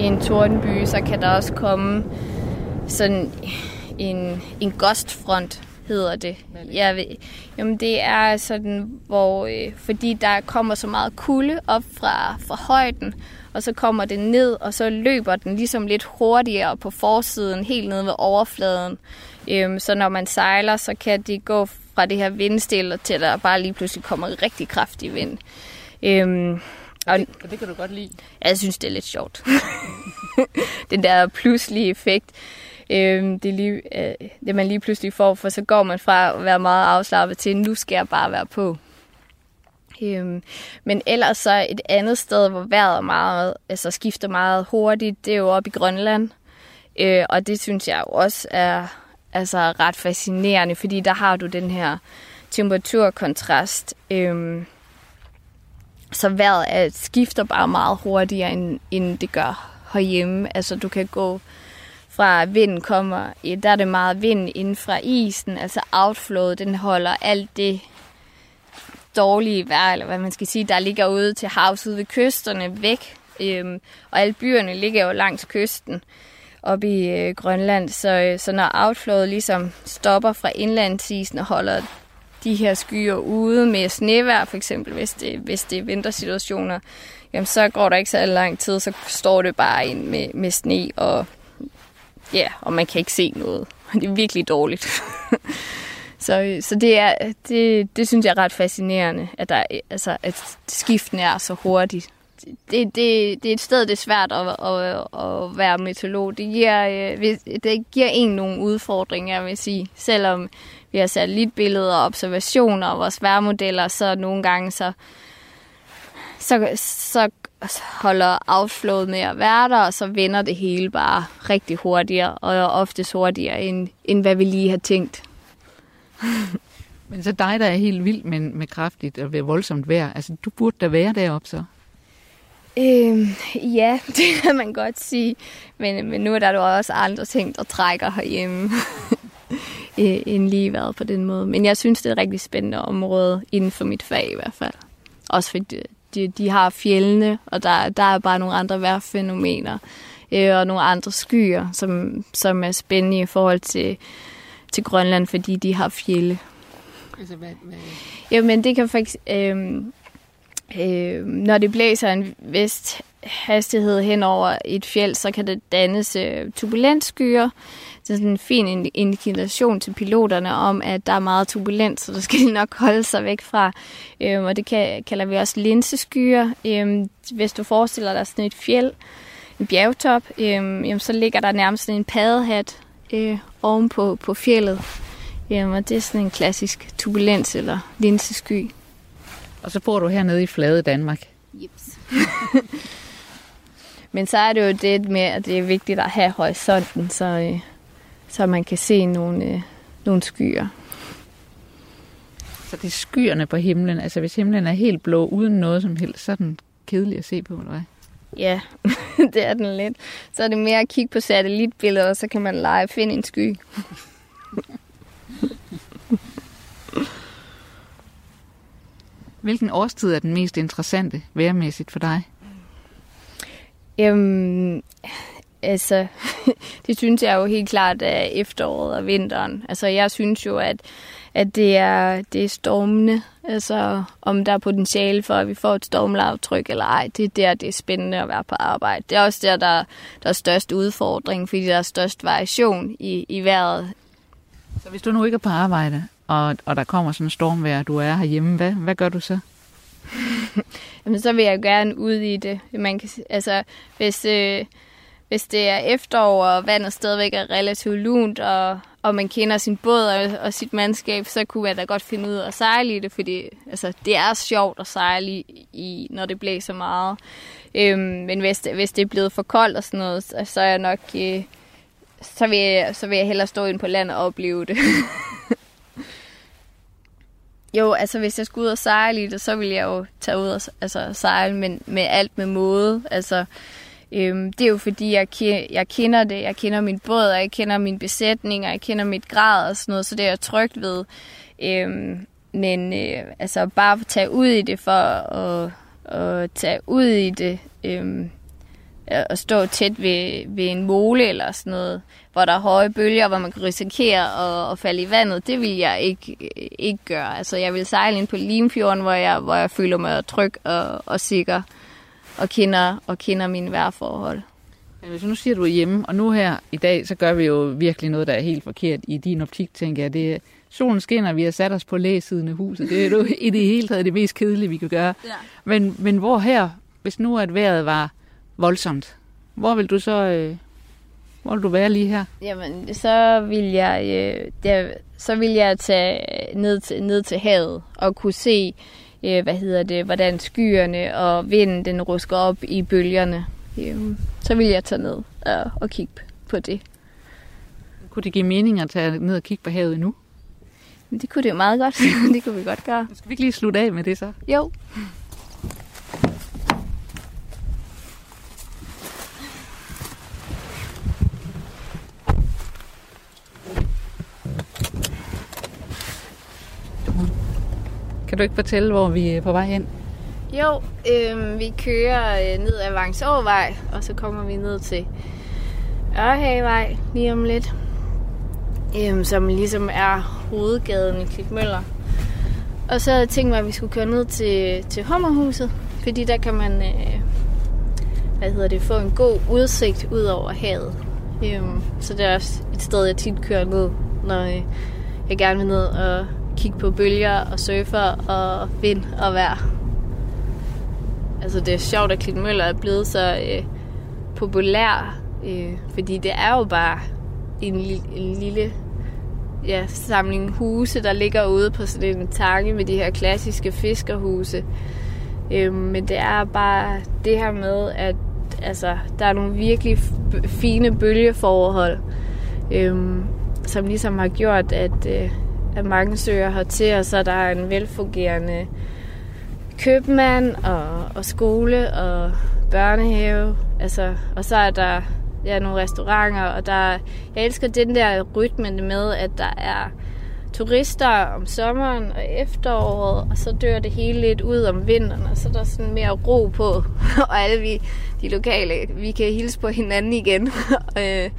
en tordenby, så kan der også komme sådan en, en gostfront, hedder det. Jeg ved, jamen det er sådan, hvor øh, fordi der kommer så meget kulde op fra, fra højden, og så kommer det ned, og så løber den ligesom lidt hurtigere på forsiden, helt ned ved overfladen. Øhm, så når man sejler, så kan det gå fra det her vindstille til, at der bare lige pludselig kommer rigtig kraftig vind. Øhm,
og, det, og det kan du godt lide?
Ja, jeg synes, det er lidt sjovt. Den der pludselige effekt. Øhm, det, lige, øh, det man lige pludselig får, for så går man fra at være meget afslappet til, nu skal jeg bare være på. Øhm, men ellers så et andet sted, hvor vejret er meget, altså skifter meget hurtigt, det er jo oppe i Grønland. Øh, og det synes jeg også er altså ret fascinerende, fordi der har du den her temperaturkontrast. Øhm, så vejret er, skifter bare meget hurtigere, end, end det gør herhjemme. Altså du kan gå fra vinden kommer, der er det meget vind inden fra isen, altså outflowet, den holder alt det dårlige vejr, eller hvad man skal sige, der ligger ude til havs ude ved kysterne væk. Øhm, og alle byerne ligger jo langs kysten op i øh, Grønland. Så, øh, så når outflowet ligesom stopper fra indlandsisen og holder de her skyer ude med snevær, for eksempel, hvis det, hvis det er vintersituationer, jamen så går der ikke så lang tid, så står det bare ind med, med sne, og, ja, og man kan ikke se noget. Det er virkelig dårligt. så, øh, så det, er, det, det synes jeg er ret fascinerende, at, der, altså, at skiften er så hurtigt det, det, det er et sted, det er svært at, at, at være meteorolog. Det giver, øh, det giver en nogle udfordringer, jeg vil sige. Selvom vi har satellitbilleder og observationer og vores værmodeller, så nogle gange så, så, så holder outflowet med at være der, og så vender det hele bare rigtig hurtigere, og oftest hurtigere, end, end hvad vi lige har tænkt.
Men så dig, der er helt vild med, med kraftigt og voldsomt vejr, altså du burde da være deroppe så?
Øhm, ja, det kan man godt sige. Men, men nu er der jo også andre ting, der trækker herhjemme, end lige været på den måde. Men jeg synes, det er et rigtig spændende område inden for mit fag i hvert fald. Også fordi de, de har fjellene, og der, der er bare nogle andre vejrfænomener øh, og nogle andre skyer, som, som er spændende i forhold til, til Grønland, fordi de har fjelle. Altså, hvad, hvad? Jamen, det kan faktisk... Øh, Øh, når det blæser en vist hastighed hen over et fjeld, så kan det dannes øh, turbulensskyer. Det er sådan en fin indikation til piloterne om, at der er meget turbulens, så der skal de nok holde sig væk fra. Øhm, og det kan, kalder vi også linseskyer. Øhm, hvis du forestiller dig sådan et fjeld, en bjergtop, øhm, jamen, så ligger der nærmest sådan en paddehat øh, ovenpå på fjellet. Øh, og det er sådan en klassisk turbulens eller linsesky.
Og så bor du hernede i flade Danmark.
Jeps. Men så er det jo det med, at det er vigtigt at have horisonten, så, øh, så man kan se nogle, øh, nogle skyer.
Så det er skyerne på himlen. Altså hvis himlen er helt blå, uden noget som helst, så er den kedelig at se på, eller hvad?
Ja, det er den lidt. Så er det mere at kigge på satellitbilleder, og så kan man lege finde en sky.
Hvilken årstid er den mest interessante vejrmæssigt for dig?
Øhm, altså, det synes jeg jo helt klart er efteråret og vinteren. Altså, jeg synes jo, at, at det, er, det er stormende. Altså, om der er potentiale for, at vi får et stormlavtryk eller ej, det er der, det er spændende at være på arbejde. Det er også der, der, der er størst udfordring, fordi der er størst variation i, i vejret.
Så hvis du nu ikke er på arbejde, og, og der kommer sådan en stormvejr, du er herhjemme, hvad, hvad gør du så?
Jamen, så vil jeg gerne ud i det. Man kan, altså, hvis, øh, hvis det er efterår, og vandet stadigvæk er relativt lunt, og, og man kender sin båd og, og sit mandskab, så kunne jeg da godt finde ud af at sejle i det, fordi altså, det er sjovt at sejle i, i når det blæser meget. Øhm, men hvis det, hvis det er blevet for koldt og sådan noget, så, så er jeg nok... Øh, så vil, jeg, så vil jeg hellere stå ind på land og opleve det. jo, altså hvis jeg skulle ud og sejle i det, så ville jeg jo tage ud og altså, sejle men med alt med måde. Altså, øhm, det er jo fordi, jeg, jeg kender det. Jeg kender min båd, og jeg kender min besætning, og jeg kender mit grad og sådan noget, så det er jeg trygt ved. Øhm, men øh, altså bare at tage ud i det for at, at tage ud i det, øhm, at stå tæt ved, ved en mole eller sådan noget, hvor der er høje bølger, hvor man kan risikere at, at falde i vandet, det vil jeg ikke, ikke gøre. Altså, jeg vil sejle ind på Limfjorden, hvor jeg, hvor jeg føler mig tryg og, og sikker og kender, og kender mine vejrforhold.
Hvis nu siger, du er hjemme, og nu her i dag, så gør vi jo virkelig noget, der er helt forkert i din optik, tænker jeg. Det er, solen skinner, vi har sat os på læsiden af huset. Det er jo i det hele taget det mest kedelige, vi kan gøre. Ja. Men, men hvor her, hvis nu at vejret var voldsomt, hvor vil du så øh, hvor vil du være lige her?
Jamen, så vil jeg, øh, der, så vil jeg tage ned til, ned til havet og kunne se, øh, hvad hedder det, hvordan skyerne og vinden den rusker op i bølgerne. Øh, så vil jeg tage ned og, og kigge på det.
Kunne det give mening at tage ned og kigge på havet nu?
Det kunne det jo meget godt. det kunne vi godt gøre.
Skal vi ikke lige slutte af med det så?
Jo.
Kan du ikke fortælle, hvor vi er på vej hen?
Jo, øh, vi kører øh, ned ad Vangsårvej, og så kommer vi ned til Ørhavevej lige om lidt, øh, som ligesom er hovedgaden i Klitmøller. Og så havde jeg tænkt mig, at vi skulle køre ned til, til Hummerhuset, fordi der kan man øh, hvad hedder det, få en god udsigt ud over havet. Øh, så det er også et sted, jeg tit kører ned, når øh, jeg gerne vil ned og kigge på bølger og surfer og vind og vejr. Altså det er sjovt, at Klitmøller er blevet så øh, populær, øh, fordi det er jo bare en, en lille ja, samling huse, der ligger ude på sådan en tange med de her klassiske fiskerhuse. Øh, men det er bare det her med, at altså, der er nogle virkelig fine bølgeforhold, øh, som ligesom har gjort, at øh, at mange søger hertil, og så der er en velfungerende købmand og, og skole og børnehave. Altså, og så er der ja, nogle restauranter, og der, jeg elsker den der rytme med, at der er turister om sommeren og efteråret, og så dør det hele lidt ud om vinteren, og så er der sådan mere ro på, og alle vi, de lokale, vi kan hilse på hinanden igen. Øh,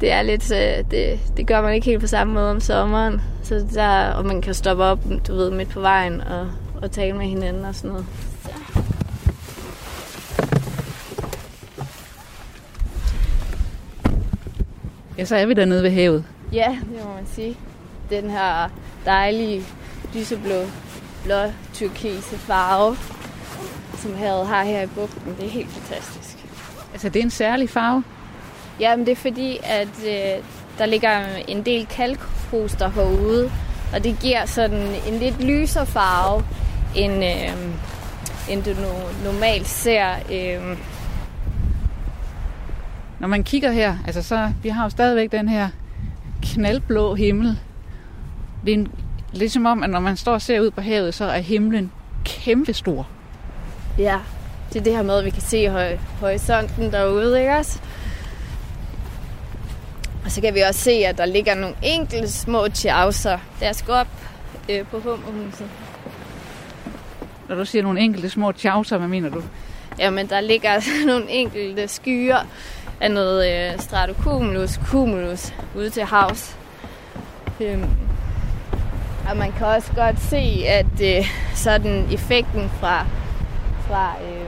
det er lidt, øh, det, det gør man ikke helt på samme måde om sommeren. Så der, og man kan stoppe op, du ved, midt på vejen og, og tale med hinanden og sådan noget. Så.
Ja, så er vi dernede ved havet.
Ja, det må man sige. Den her dejlige lyseblå, blå, turkise farve, som havet har her i bugten, det er helt fantastisk.
Altså, det er en særlig farve?
Ja, men det er fordi, at øh, der ligger en del kalkhoster herude, og det giver sådan en lidt lysere farve, end, øh, end du normalt ser. Øh.
Når man kigger her, altså så, vi har jo stadigvæk den her knaldblå himmel. Det er en, lidt som om, at når man står og ser ud på havet, så er himlen kæmpestor.
Ja, det er det her med, at vi kan se høj, horisonten derude, ikke også? Og så kan vi også se, at der ligger nogle enkelte små tjavser. Der skal op øh, på hummerhuset.
Når du siger nogle enkelte små tjavser, hvad mener du?
Jamen, der ligger nogle enkelte skyer af noget øh, stratocumulus, cumulus ude til havs. Øhm, og man kan også godt se, at øh, sådan effekten fra, fra øh,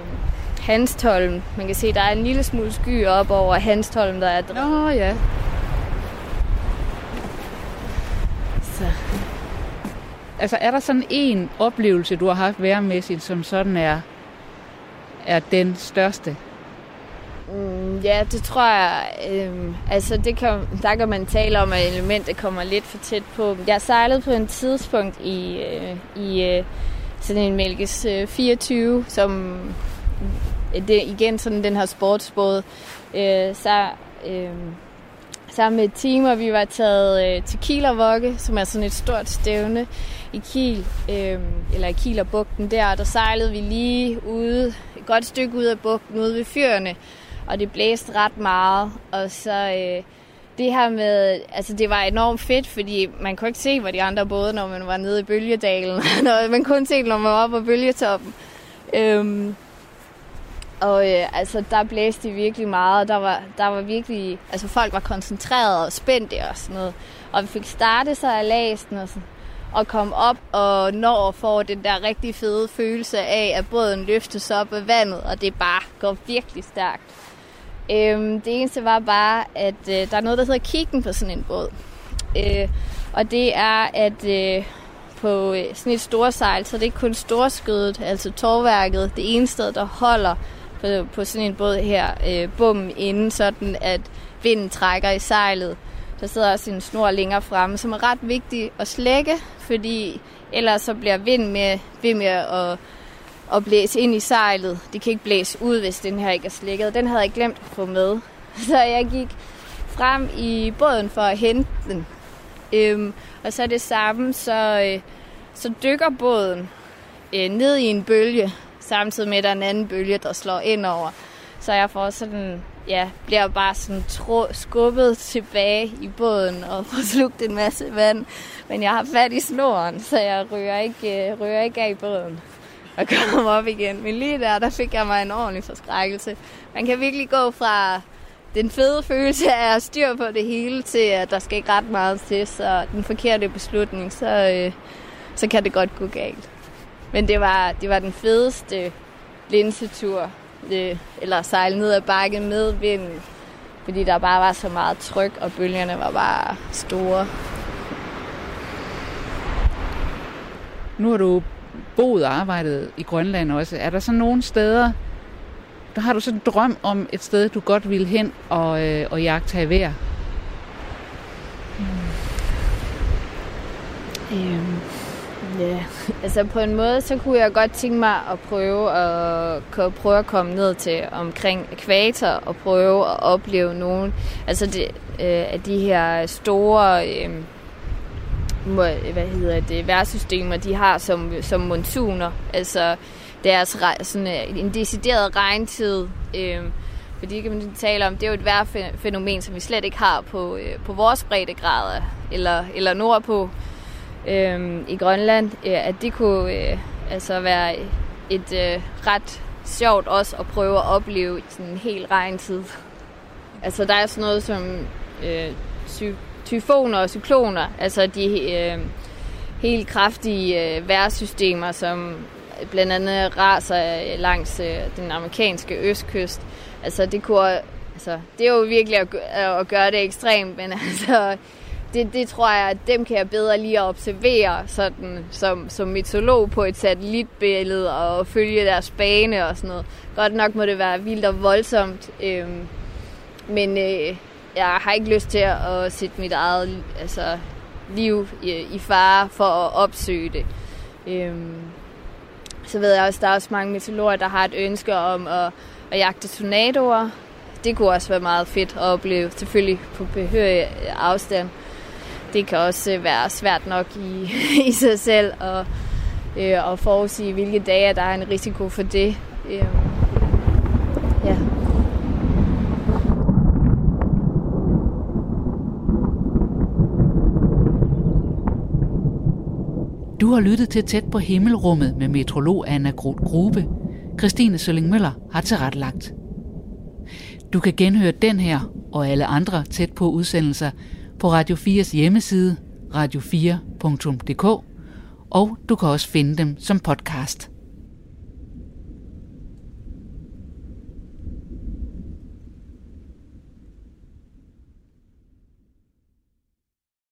Hanstholm, man kan se, der er en lille smule sky op over Hanstholm, der er
Nå ja.
Så.
Altså er der sådan en oplevelse, du har haft værmæssigt, som sådan er, er den største?
Mm, ja, det tror jeg. Øhm, altså, det kan, der kan man tale om, at elementet kommer lidt for tæt på. Jeg sejlede på en tidspunkt i, øh, i øh, sådan en Mælkes øh, 24, som øh, det igen sådan den her sportsbåd. Øh, så, øh, sammen med et team, og vi var taget øh, til Kielervogge, som er sådan et stort stævne i Kiel, øh, eller i Kielerbugten der, der sejlede vi lige ude, et godt stykke ud af bugten, ude ved fyrene, og det blæste ret meget, og så øh, det her med, altså det var enormt fedt, fordi man kunne ikke se, hvor de andre både, når man var nede i bølgedalen, man kunne se, når man var oppe på bølgetoppen. Øhm, og øh, altså, der blæste de virkelig meget, og der var, der var virkelig, altså folk var koncentreret og spændte og sådan noget. Og vi fik startet sig af læsen og, sådan, og kom op og når at få den der rigtig fede følelse af, at båden løftes op af vandet, og det bare går virkelig stærkt. Øhm, det eneste var bare, at øh, der er noget, der hedder kiggen på sådan en båd. Øh, og det er, at øh, på øh, sådan et storsejl, så det er ikke kun storskødet, altså torværket, det ene sted, der holder på, på sådan en båd her, øh, bum inden, sådan at vinden trækker i sejlet. Der sidder også en snor længere fremme, som er ret vigtig at slække, fordi ellers så bliver vind med, ved med at, at blæse ind i sejlet. Det kan ikke blæse ud, hvis den her ikke er slækket. Den havde jeg glemt at få med. Så jeg gik frem i båden for at hente den. Øhm, og så er det samme, så, øh, så dykker båden øh, ned i en bølge, samtidig med, at der er en anden bølge, der slår ind over. Så jeg får sådan, ja, bliver bare sådan tro, skubbet tilbage i båden og får slugt en masse vand. Men jeg har fat i snoren, så jeg rører ikke, øh, rører ikke af i båden og kommer op igen. Men lige der, der fik jeg mig en ordentlig forskrækkelse. Man kan virkelig gå fra den fede følelse af at styr på det hele til, at der skal ikke ret meget til, så den forkerte beslutning, så, øh, så kan det godt gå galt. Men det var, det var den fedeste linsetur, det, eller sejle ned ad bakken med vinden, fordi der bare var så meget tryk, og bølgerne var bare store.
Nu har du boet og arbejdet i Grønland også. Er der så nogle steder, der har du så en drøm om et sted, du godt vil hen og, øh, og jagte vejr?
Øhm, ja, altså på en måde, så kunne jeg godt tænke mig at prøve at, prøve at komme ned til omkring ekvator og prøve at opleve nogle altså det, øh, af de her store øh, hvad hedder det, vejrsystemer, de har som, som monsuner. Altså deres sådan øh, en decideret regntid. Øh, fordi kan man tale om, det er jo et vejrfænomen, som vi slet ikke har på, øh, på vores breddegrader eller, eller nordpå øh, i Grønland. Øh, at det kunne øh, altså være et øh, ret sjovt også at prøve at opleve sådan en hel regntid. Altså der er sådan noget som øh, tyfoner og cykloner, altså de øh, helt kraftige øh, vejrsystemer, som blandt andet raser øh, langs øh, den amerikanske østkyst. Altså det kunne, altså det er jo virkelig at, at gøre det ekstremt, men altså det, det tror jeg, at dem kan jeg bedre lige at observere sådan, som, som mitolog på et satellitbillede og følge deres bane og sådan noget. Godt nok må det være vildt og voldsomt, øh, men øh, jeg har ikke lyst til at sætte mit eget altså, liv i, i fare for at opsøge det. Øhm, så ved jeg også, at der er også mange meteorologer, der har et ønske om at, at jagte tornadoer. Det kunne også være meget fedt at opleve, selvfølgelig på behørig afstand det kan også øh, være svært nok i, i sig selv at, øh, at forudsige, hvilke dage der er en risiko for det. Øh, ja.
Du har lyttet til Tæt på himmelrummet med metrolog Anna Groth Grube. Christine Sølling Møller har tilrettelagt. Du kan genhøre den her og alle andre tæt på udsendelser på Radio 4's hjemmeside radio4.dk, og du kan også finde dem som podcast.